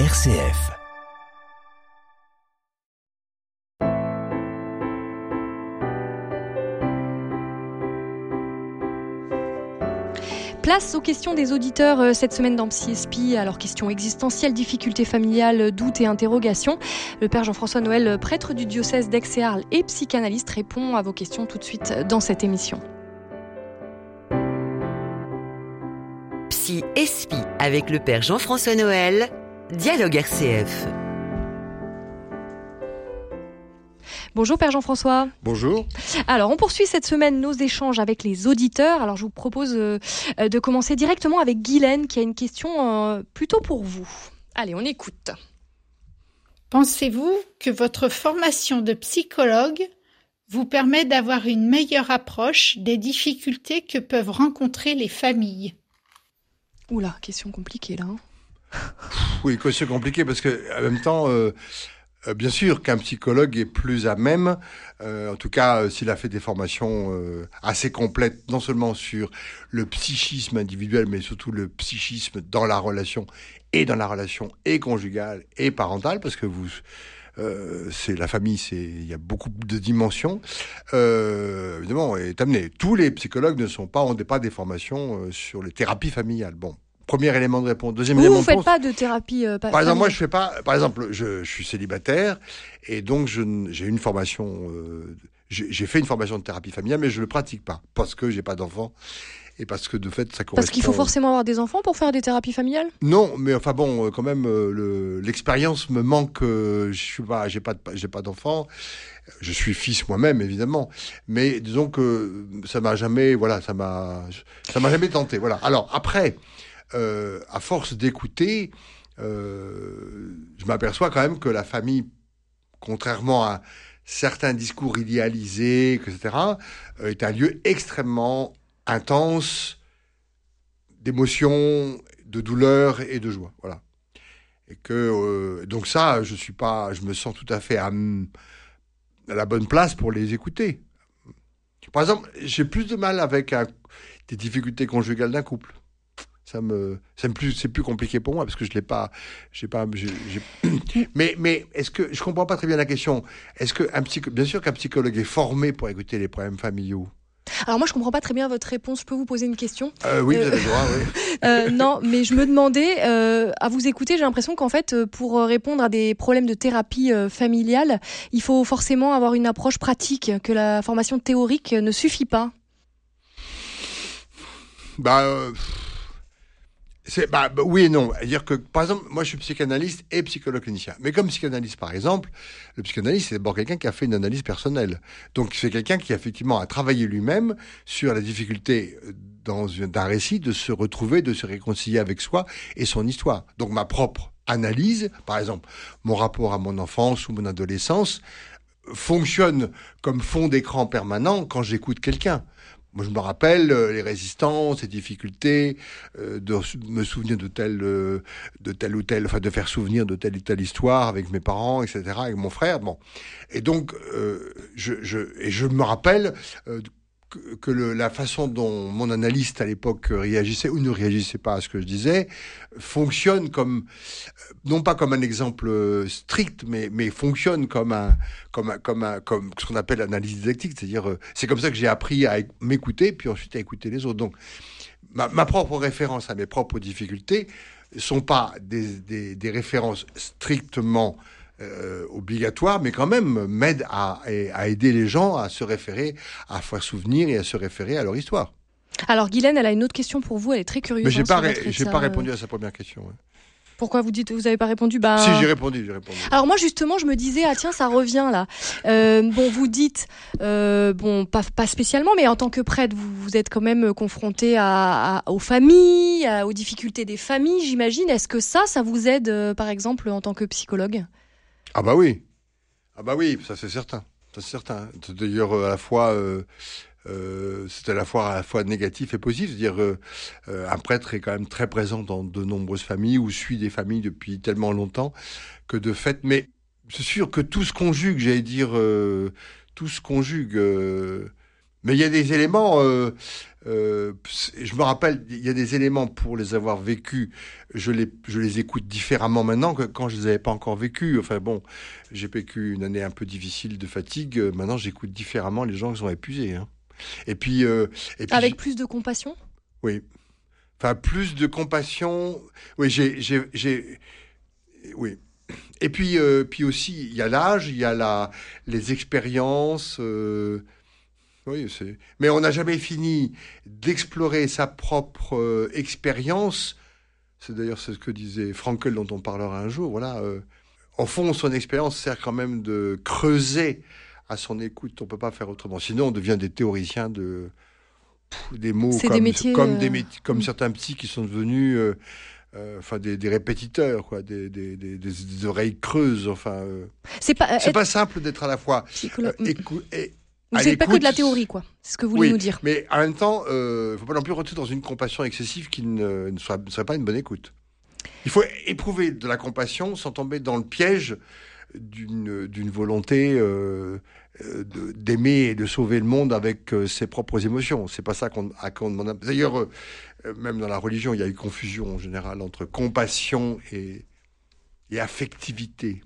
RCF. Place aux questions des auditeurs euh, cette semaine dans PsySP. Alors, questions existentielles, difficultés familiales, doutes et interrogations. Le père Jean-François Noël, prêtre du diocèse d'Aix et et psychanalyste, répond à vos questions tout de suite dans cette émission. Psy Espi avec le père Jean-François Noël. Dialogue RCF. Bonjour Père Jean-François. Bonjour. Alors, on poursuit cette semaine nos échanges avec les auditeurs. Alors, je vous propose euh, de commencer directement avec Guylaine qui a une question euh, plutôt pour vous. Allez, on écoute. Pensez-vous que votre formation de psychologue vous permet d'avoir une meilleure approche des difficultés que peuvent rencontrer les familles? Oula, question compliquée là. Oui, c'est compliqué parce que en même temps, euh, euh, bien sûr qu'un psychologue est plus à même, euh, en tout cas euh, s'il a fait des formations euh, assez complètes, non seulement sur le psychisme individuel, mais surtout le psychisme dans la relation et dans la relation et conjugale et parentale, parce que vous euh, c'est la famille, c'est il y a beaucoup de dimensions. Évidemment, est amené. Tous les psychologues ne sont pas ont pas des formations sur les thérapies familiales. Bon, premier élément de réponse. Deuxième Vous, élément vous de faites réponse. pas de thérapie euh, pa- Par exemple, moi, je fais pas. Par exemple, je, je suis célibataire et donc j'ai une formation. euh, j'ai fait une formation de thérapie familiale, mais je le pratique pas parce que j'ai pas d'enfant et parce que de fait, ça correspond. Parce qu'il faut forcément avoir des enfants pour faire des thérapies familiales? Non, mais enfin bon, euh, quand même, euh, le- l'expérience me manque. euh, je suis pas, j'ai pas, de- j'ai pas d'enfant. Je suis fils moi-même, évidemment, mais disons que ça m'a jamais, voilà, ça m'a, ça m'a jamais tenté. Voilà. Alors après, euh, à force d'écouter, euh, je m'aperçois quand même que la famille, contrairement à certains discours idéalisés, etc., euh, est un lieu extrêmement intense d'émotions, de douleur et de joie. Voilà. Et que donc ça, je suis pas, je me sens tout à fait à, la bonne place pour les écouter. Par exemple, j'ai plus de mal avec des difficultés conjugales d'un couple. Ça me, c'est plus, c'est plus compliqué pour moi parce que je l'ai pas, j'ai pas, mais, mais est-ce que je comprends pas très bien la question Est-ce que un psycho, bien sûr qu'un psychologue est formé pour écouter les problèmes familiaux. Alors moi, je comprends pas très bien votre réponse. Je peux vous poser une question? Euh, oui, vous Euh, avez le droit. Oui. Euh, non, mais je me demandais, euh, à vous écouter, j'ai l'impression qu'en fait, pour répondre à des problèmes de thérapie familiale, il faut forcément avoir une approche pratique, que la formation théorique ne suffit pas. Bah, bah, bah, oui et non. C'est-à-dire que, par exemple, moi, je suis psychanalyste et psychologue clinicien. Mais comme psychanalyste, par exemple, le psychanalyste, c'est d'abord quelqu'un qui a fait une analyse personnelle. Donc, c'est quelqu'un qui, effectivement, a travaillé lui-même sur la difficulté euh, dans d'un récit de se retrouver, de se réconcilier avec soi et son histoire. Donc, ma propre analyse, par exemple, mon rapport à mon enfance ou mon adolescence, fonctionne comme fond d'écran permanent quand j'écoute quelqu'un. Moi, je me rappelle euh, les résistances, les difficultés, euh, de me souvenir de telle, euh, de telle ou telle, enfin de faire souvenir de telle ou telle histoire avec mes parents, etc., avec mon frère. Bon, et donc euh, je, je et je me rappelle euh, que, la façon dont mon analyste à l'époque réagissait ou ne réagissait pas à ce que je disais fonctionne comme euh, non pas comme un exemple euh, strict, mais fonctionne comme un comme un, comme ce qu'on appelle l'analyse didactique, c'est-à-dire euh, c'est comme ça que j'ai appris à éc- m'écouter puis ensuite à écouter les autres. Donc ma, propre référence à mes propres difficultés sont pas des références strictement euh, obligatoires, mais quand même m'aident à, à aider les gens à se référer, à faire souvenir et à se référer à leur histoire. Alors, Guylaine, elle a une autre question pour vous. Elle est très curieuse. Mais j'ai hein, pas, ré- pas euh, répondu à sa première question. ouais. Pourquoi vous dites vous n'avez pas répondu? Bah, Si j'ai répondu, j'ai répondu. Alors moi justement je me disais ah tiens ça revient là. Euh, bon vous dites euh, bon pas, pas spécialement mais en tant que prêtre vous, vous êtes quand même confronté à, à- aux familles à- aux difficultés des familles j'imagine. Est-ce que ça ça vous aide euh, par exemple en tant que psychologue? Ah bah oui. Ah bah oui, ça c'est certain. C'est certain. D'ailleurs, à la fois, euh, euh, c'est à la fois à la fois négatif et positif. C'est-à-dire, euh, euh, un prêtre est quand même très présent dans de nombreuses familles ou suit des familles depuis tellement longtemps que de fait. Mais c'est sûr que tout se conjugue. J'allais dire, tout se conjugue. Euh, mais il y a des éléments. euh, euh, je me rappelle, il y a des éléments pour les avoir vécus, je les, je les écoute différemment maintenant que quand je les avais pas encore vécus. Enfin bon, j'ai vécu une année un peu difficile de fatigue. euh, Maintenant, j'écoute différemment les gens qui sont épuisés. hein. Et puis, euh, et puis Avec plus de compassion? Oui. Enfin, plus de compassion. Oui, j'ai, j'ai, j'ai- oui. Et puis, euh, puis aussi, il y a l'âge, il y a la, les expériences. Oui, c'est. Mais on n'a jamais fini d'explorer sa propre euh, expérience. C'est d'ailleurs ce que disait Frankel, dont on parlera un jour. Voilà. euh, au fond, son expérience sert quand même de creuser à son écoute. On peut pas faire autrement. Sinon, on devient des théoriciens de pff, des mots comme, des métiers, comme, euh, des métiers- comme mm. certains psys qui sont devenus euh, enfin des, des répétiteurs quoi des, des, des, oreilles creuses enfin euh, C'est pas, c'est pas simple d'être à la fois écou- et Vous n'êtes pas que de la théorie, quoi. C'est ce que vous voulez oui, nous dire. mais en même temps, il ne faut pas non plus rentrer dans une compassion excessive qui ne, ne soit- ne serait pas une bonne écoute. Il faut éprouver de la compassion sans tomber dans le piège d'une volonté euh, euh, d'aimer et de sauver le monde avec euh, ses propres émotions. C'est pas ça qu'on qu'on demande. D'ailleurs, euh, euh, même dans la religion, il y a eu confusion en général entre compassion et, et affectivité.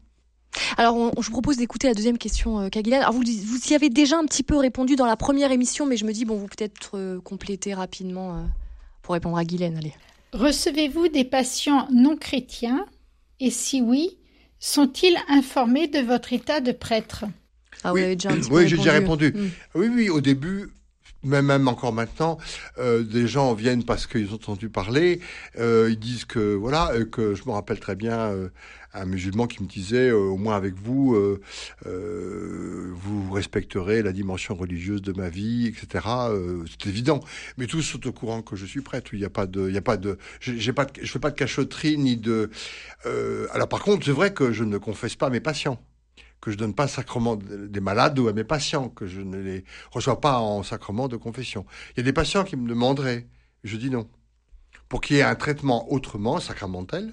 Alors, on- on- je vous propose d'écouter la deuxième question, euh. Alors, vous, vous y avez déjà un petit peu répondu dans la première émission, mais je me dis, bon, vous peut-être euh, compléter rapidement euh, pour répondre à Guylaine. Allez. Recevez-vous des patients non chrétiens? Et si oui, sont-ils informés de votre état de prêtre? Ah, Oui. vous avez déjà un petit Oui, j'ai déjà répondu. Mm. Oui, oui, au début, même, même encore maintenant, euh, des gens viennent parce qu'ils ont entendu parler. euh, ils disent que voilà, que je me rappelle très bien euh, un musulman qui me disait, euh, au moins avec vous, euh, euh, vous respecterez la dimension religieuse de ma vie, etc. C'est évident. Mais tous sont au courant que je suis prêtre. Il n'y a pas de, je fais pas de cachotterie ni de. alors par contre, c'est vrai que je ne confesse pas mes patients que je donne pas sacrement des malades ou à mes patients, que je ne les reçois pas en sacrement de confession. Il y a des patients qui me demanderaient, je dis non, pour qu'il y ait un traitement autrement, sacramentel,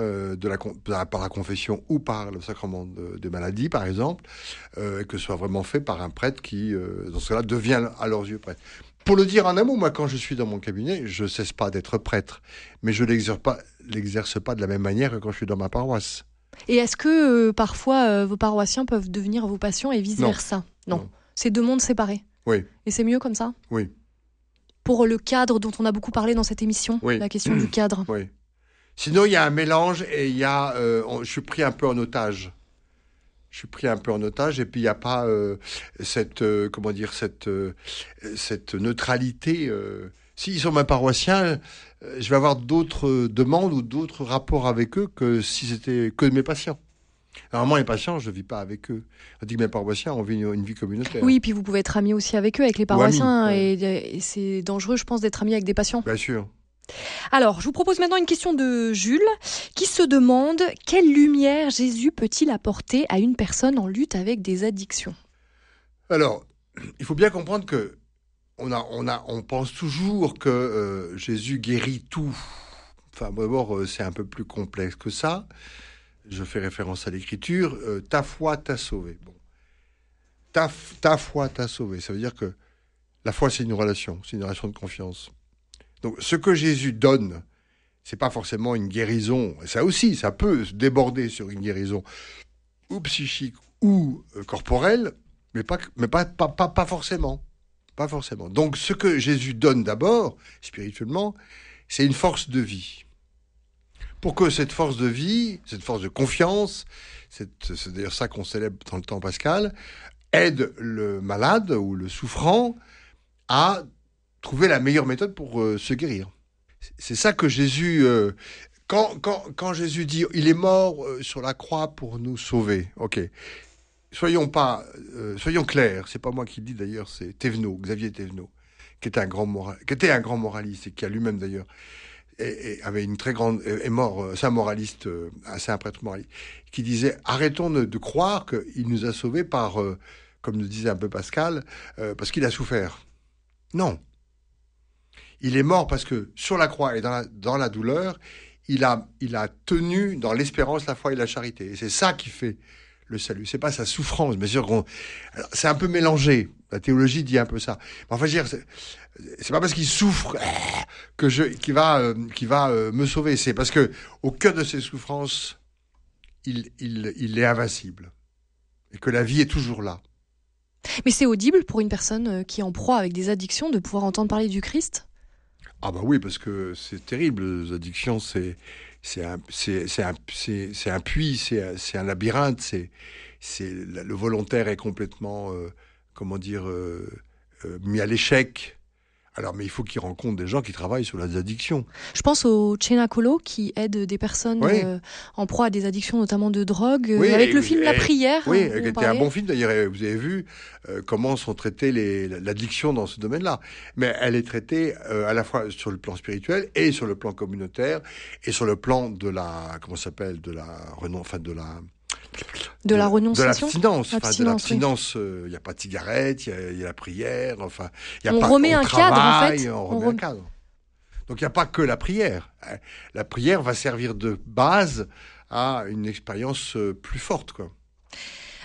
euh, de la, par la confession ou par le sacrement de, de maladie, par exemple, euh, que ce soit vraiment fait par un prêtre qui, euh, dans ce cas-là, devient à leurs yeux prêtre. Pour le dire en un mot, moi, quand je suis dans mon cabinet, je cesse pas d'être prêtre, mais je l'exerce pas, l'exerce pas de la même manière que quand je suis dans ma paroisse. Et est-ce que parfois vos paroissiens peuvent devenir vos patients et vice-versa non. Non. C'est deux mondes séparés. Oui. Et c'est mieux comme ça? Oui. Pour le cadre dont on a beaucoup parlé dans cette émission, Oui. la question du cadre. Oui. Sinon, il y a un mélange et il y a. euh, on- je suis pris un peu en otage. Je suis pris un peu en otage et puis il n'y a pas euh, cette euh, comment dire cette cette neutralité. S'ils sont mes paroissiens, je vais avoir d'autres demandes ou d'autres rapports avec eux que si c'était que mes patients. Normalement, les patients, je ne vis pas avec eux. On dit que mes paroissiens ont une, une vie communautaire. Oui, puis vous pouvez être ami aussi avec eux, avec les paroissiens, amis, et, et c'est dangereux, je pense, d'être ami avec des patients. Bien sûr. Alors, je vous propose maintenant une question de Jules, qui se demande quelle lumière Jésus peut-il apporter à une personne en lutte avec des addictions? Alors, il faut bien comprendre que on, a, on, a, on pense toujours que euh, Jésus guérit tout. Enfin, d'abord, euh, c'est un peu plus complexe que ça. Je fais référence à l'écriture. euh, ta foi t'a sauvé. Bon. Ta, ta foi t'a sauvé. Ça veut dire que la foi, c'est une relation. C'est une relation de confiance. Donc, ce que Jésus donne, c'est pas forcément une guérison. Ça aussi, ça peut déborder sur une guérison ou psychique ou euh, corporelle, mais pas, mais pas, pas, pas, forcément. Pas forcément. Donc, ce que Jésus donne d'abord, spirituellement, c'est une force de vie. Pour que cette force de vie, cette force de confiance, c'est d'ailleurs ça qu'on célèbre dans le temps pascal, aide le malade ou le souffrant à trouver la meilleure méthode pour euh, se guérir. C'est ça que Jésus, euh, quand, quand, quand Jésus dit il est mort euh, sur la croix pour nous sauver, ok. Soyons pas, euh, soyons clairs. C'est pas moi qui le dis d'ailleurs, c'est Thévenot, Xavier Thévenot, qui était un grand moral, qui était un grand moraliste et qui a lui-même d'ailleurs et, et avait une très grande est mort, euh, c'est un moraliste, euh, c'est un prêtre moraliste, qui disait arrêtons de, de croire qu'il nous a sauvés par, euh, comme le disait un peu Pascal, euh, parce qu'il a souffert. Non. Il est mort parce que sur la croix et dans la, dans la douleur, il a, il a tenu dans l'espérance, la foi et la charité. Et c'est ça qui fait le salut. C'est pas sa souffrance. Bien sûr c'est un peu mélangé. La théologie dit un peu ça. Mais enfin, je veux dire, c'est pas parce qu'il souffre que je, qui va, euh, va euh, me sauver. C'est parce que au cœur de ses souffrances, il, il, il est invincible et que la vie est toujours là. Mais c'est audible pour une personne euh, qui est en proie avec des addictions de pouvoir entendre parler du Christ? Ah bah oui, parce que c'est terrible, les addictions, c'est c'est un, c'est, un, c'est, un puits, c'est, c'est un labyrinthe, c'est, c'est, le volontaire est complètement, euh, comment dire, euh, mis à l'échec. Alors, mais il faut qu'ils rencontrent des gens qui travaillent sur les addictions. Je pense au Chenacolo qui aide des personnes euh, en proie à des addictions, notamment de drogue, euh, avec le film La Prière. Oui, c'était un bon film d'ailleurs. Vous avez vu euh, comment sont traitées l'addiction dans ce domaine-là. Mais elle est traitée à la fois sur le plan spirituel et sur le plan communautaire et sur le plan de la, comment s'appelle, de la, enfin de la de, la renonciation De l'abstinence. de l'abstinence, euh, il n'y a pas de cigarette, il y, a la prière, enfin... Y a on pas, remet un cadre, en fait. On remet un cadre. Donc il n'y a pas que la prière. Hein. La prière va servir de base à une expérience euh, plus forte, quoi.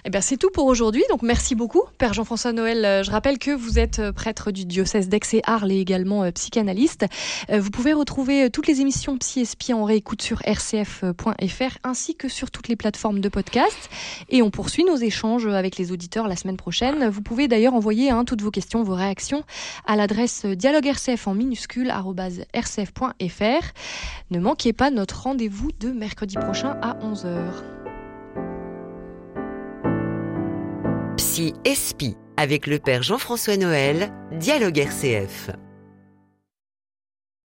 Eh bien, c'est tout pour aujourd'hui. Donc, merci beaucoup, Père Jean-François Noël. Euh, je rappelle que vous êtes euh, prêtre du diocèse d'Aix et Arles et également euh, psychanalyste. Vous pouvez retrouver toutes les émissions Psy en réécoute sur rcf.fr ainsi que sur toutes les plateformes de podcast. Et on poursuit nos échanges avec les auditeurs la semaine prochaine. Vous pouvez d'ailleurs envoyer hein, toutes vos questions, vos réactions à l'adresse dialogue-rcf en minuscule rcf.fr. Ne manquez pas notre rendez-vous de mercredi prochain à 11h. Espi avec le père Jean-François Noël, Dialogue RCF.